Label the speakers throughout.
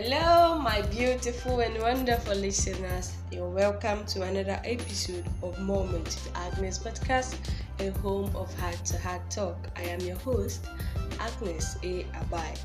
Speaker 1: Hello, my beautiful and wonderful listeners. You're welcome to another episode of Moment with Agnes podcast, a home of heart to heart talk. I am your host, Agnes A. Abai.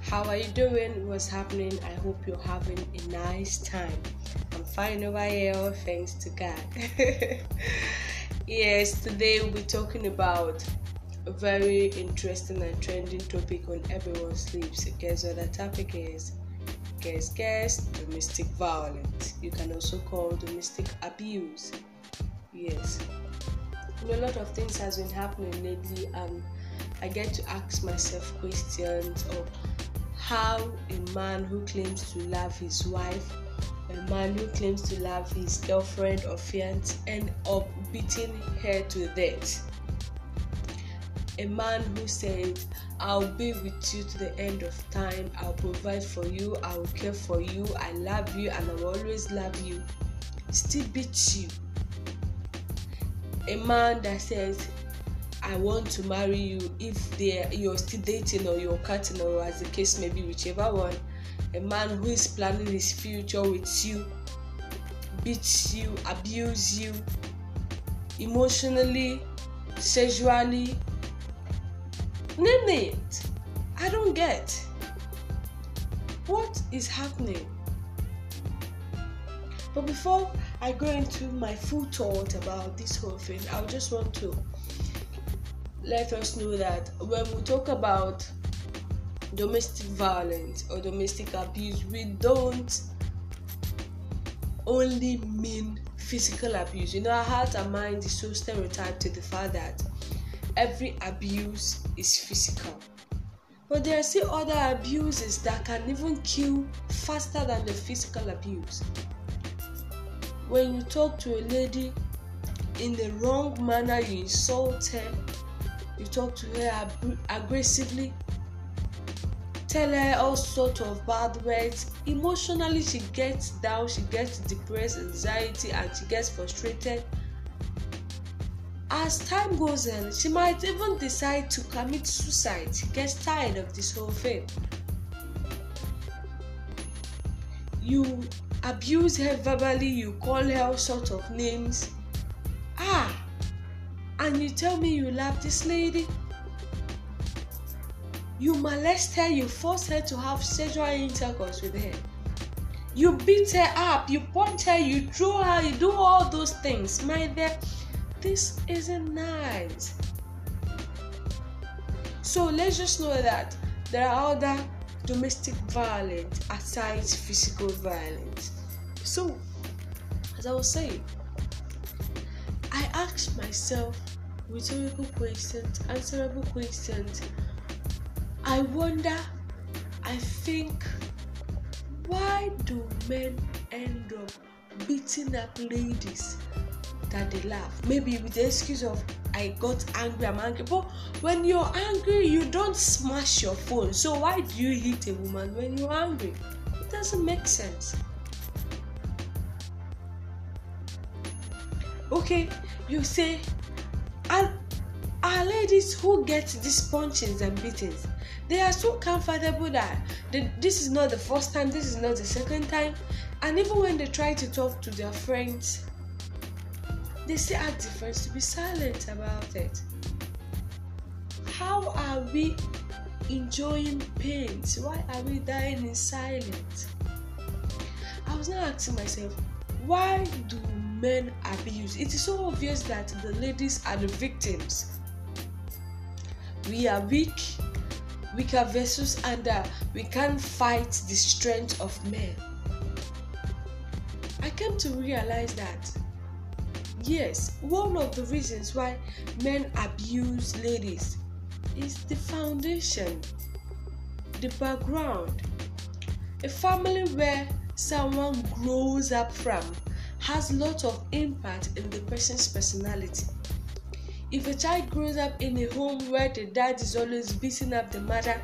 Speaker 1: How are you doing? What's happening? I hope you're having a nice time. I'm fine over here, thanks to God. yes, today we'll be talking about a very interesting and trending topic on everyone's lips. What the topic is? Guess, guess, domestic violence. You can also call domestic abuse. Yes. You know, a lot of things has been happening lately, and I get to ask myself questions of how a man who claims to love his wife, a man who claims to love his girlfriend or fiance, end up beating her to death a man who said, I'll be with you to the end of time, I'll provide for you, I will care for you, I love you, and I will always love you, still beats you. A man that says, I want to marry you if you're still dating or you're cutting or as the case may be, whichever one. A man who is planning his future with you, beats you, abuse you emotionally, sexually, Name it. I don't get. What is happening? But before I go into my full thought about this whole thing, I just want to let us know that when we talk about domestic violence or domestic abuse, we don't only mean physical abuse. You know, our heart and mind is so stereotyped to the fact that every abuse is physical. But there are still other abuses that can even kill faster than the physical abuse. When you talk to a lady in the wrong manner, you insult her, you talk to her aggressively, tell her all sorts of bad words. Emotionally, she gets down, she gets depressed, anxiety, and she gets frustrated as time goes on, she might even decide to commit suicide. She gets tired of this whole thing. You abuse her verbally, you call her all sorts of names. Ah, and you tell me you love this lady? You molest her, you force her to have sexual intercourse with her. You beat her up, you punch her, you throw her, you do all those things. My dear, this isn't nice. So let's just know that there are other domestic violence aside physical violence. So, as I was saying, I asked myself rhetorical questions, answerable questions. I wonder, I think, why do men end up beating up ladies that they laugh. Maybe with the excuse of I got angry, I'm angry. But when you're angry, you don't smash your phone. So why do you hit a woman when you're angry? It doesn't make sense. Okay, you say, are, ladies who get these punchings and beatings, they are so comfortable that they, this is not the first time, this is not the second time. And even when they try to talk to their friends, they still act different to be silent about it. How are we enjoying pain? Why are we dying in silence? I was now asking myself, why do men abuse? It is so obvious that the ladies are the victims. We are weak, weaker vessels, uh, we can't fight the strength of men. I came to realize that Yes, one of the reasons why men abuse ladies is the foundation, the background. A family where someone grows up from has a lot of impact in the person's personality. If a child grows up in a home where the dad is always beating up the mother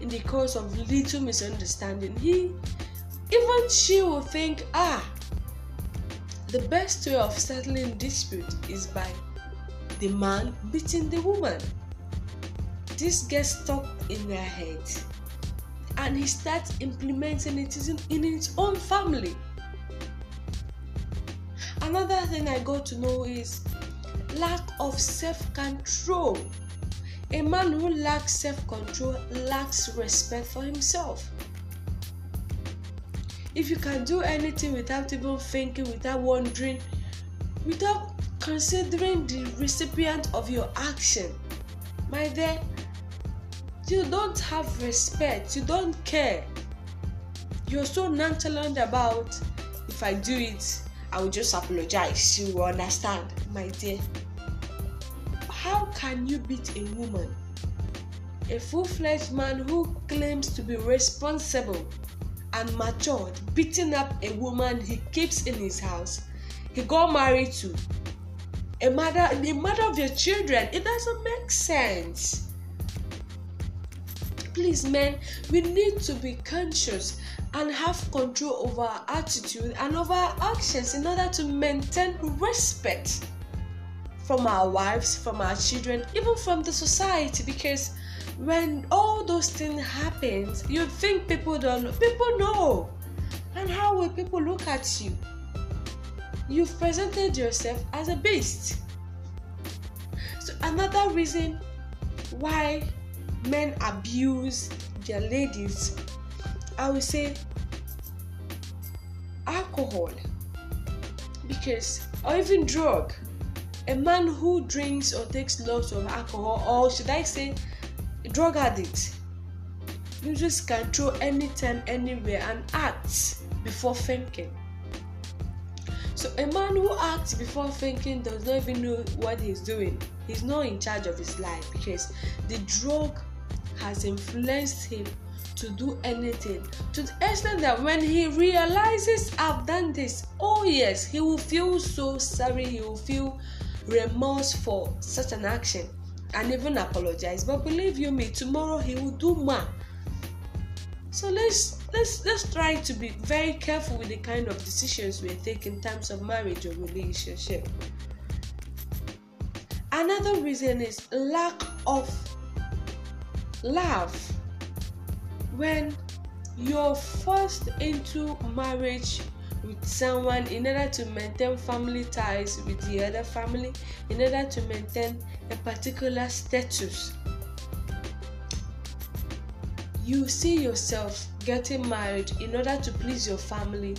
Speaker 1: in the course of little misunderstanding, he even she will think, ah, the best way of settling dispute is by the man beating the woman. This gets stuck in their head. and he starts implementing it in his own family. Another thing I got to know is lack of self control. A man who lacks self control lacks respect for himself. If you can do anything without even thinking, without wondering, without considering the recipient of your action, my dear, you don't have respect, you don't care. You're so nonchalant about if I do it, I will just apologize. You will understand, my dear. How can you beat a woman? A full fledged man who claims to be responsible and matured, beating up a woman he keeps in his house, he got married to a mother, the mother of your children. It doesn't make sense. Please, men, we need to be conscious and have control over our attitude and over our actions in order to maintain respect from our wives, from our children, even from the society. Because when all those things happen, you think people don't know. People know. And how will people look at you? You've presented yourself as a beast. So, another reason why men abuse their ladies I would say alcohol because or even drug. A man who drinks or takes lots of alcohol, or should I say, drug addict, can control anytime, anywhere, and act before thinking. So a man who acts before thinking does not even know what he's doing. He's not in charge of his life because the drug has influenced him to do anything to the extent that when he realizes I've done this, oh yes, he will feel so sorry, he will feel remorse for such an action and even apologize. But believe you me, tomorrow he will do more. So let's let's let's try to be very careful with the kind of decisions we take in terms of marriage or relationship. Another reason is lack of love when you're forced into marriage with someone in order to maintain family ties with the other family in order to maintain a particular status. You see yourself getting married in order to please your family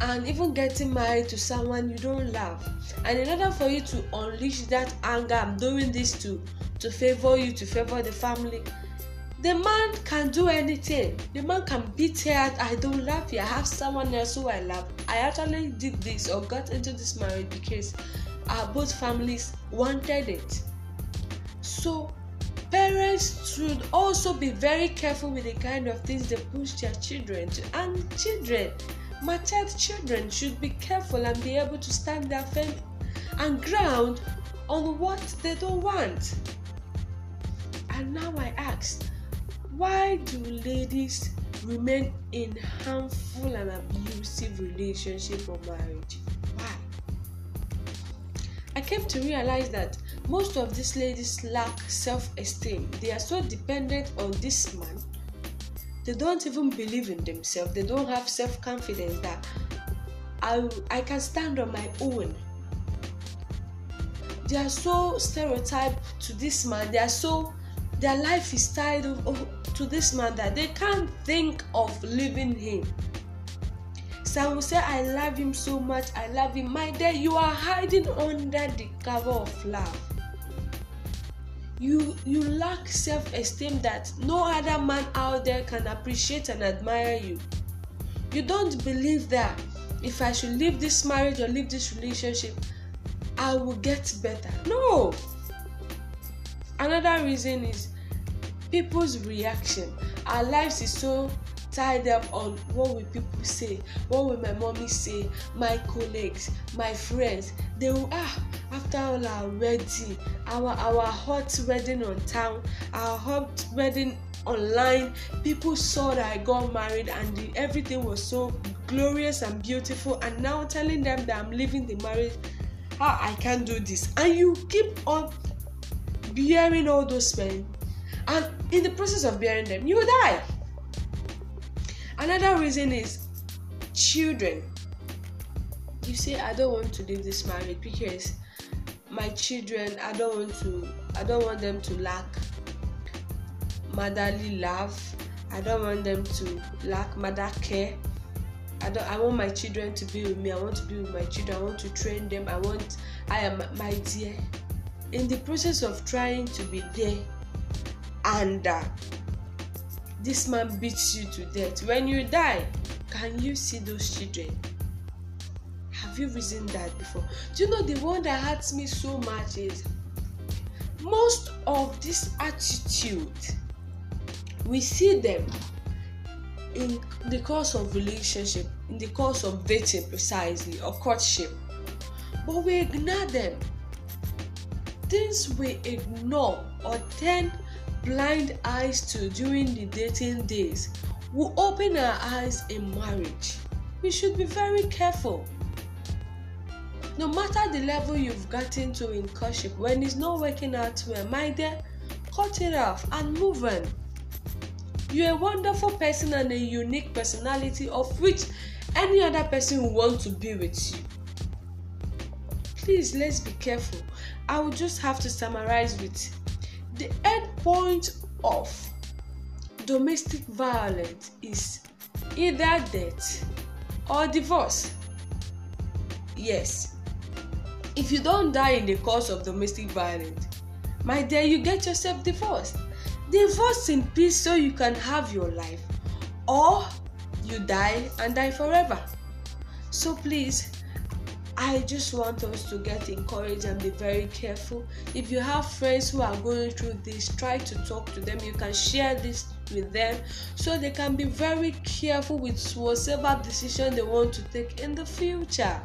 Speaker 1: and even getting married to someone you don't love. And in order for you to unleash that anger i'm doing this to to favor you to favor the family the man can do anything. The man can beat her i don't love you i have someone else who i love. I actually did this or got into this marriage because our both families wanted it. So parents should also be very careful with the kind of things they push their children to. And children matured children should be careful and be able to stand their firm and ground on what they don't want. And now i ask why do ladies remain in harmful and abusive relationship or marriage? Why? I came to realize that most of these ladies lack self-esteem. They are so dependent on this man they don't even believe in themselves. They don't have self-confidence that i i can stand on my own. They are so stereotyped to this man. They are so their life is tied to this man that they can't think of leaving him. Some will say, I love him so much, I love him. My dear, you are hiding under the cover of love. You you lack self-esteem that no other man out there can appreciate and admire you. You don't believe that if I should leave this marriage or leave this relationship, I will get better. No. Another reason is people's reaction. Our lives is so tied up on what will people say what will my mommy say my colleagues my friends. They will ah after all our wedding our our hot wedding on town our hot wedding online people saw that i got married and the, everything was so glorious and beautiful. And now telling them that i'm leaving the marriage ah i can't do this. And you keep on bearing all those pain in the process of bearing them you will die Another reason is children. You say I don't want to leave this marriage because my children I don't want to I don't want them to lack motherly love. I don't want them to lack mother care. I don't I want my children to be with me. I want to be with my children. I want to train them. I want I am my dear. In the process of trying to be there and uh, this man beats you to death. When you die, can you see those children? Have you reasoned that before? Do you know the one that hurts me so much is most of this attitude we see them in the course of relationship, in the course of dating precisely or courtship, but we ignore them. Things we ignore or turn blind eyes to during the dating days will open our eyes in marriage. We should be very careful. No matter the level you've gotten to in courtship, when it's not working out well, my dear, cut it off and move on. You're a wonderful person and a unique personality of which any other person will want to be with you. Please, let's be careful. I will just have to summarize with the end point of domestic violence is either death or divorce. Yes, if you don't die in the course of domestic violence, my dear, you get yourself divorced. Divorce in peace so you can have your life, or you die and die forever. So please, I just want us to get encouraged and be very careful. If you have friends who are going through this, try to talk to them. You can share this with them so they can be very careful with whatever decision they want to take in the future.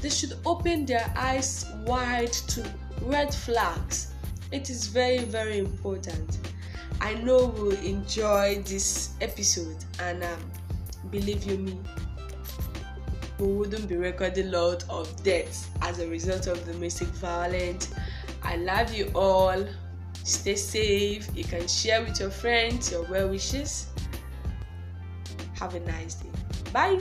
Speaker 1: They should open their eyes wide to red flags. It is very, very important. I know we'll enjoy this episode, and um, believe you me, we wouldn't be recording a lot of deaths as a result of domestic violence. I love you all. Stay safe. You can share with your friends your well wishes. Have a nice day. Bye.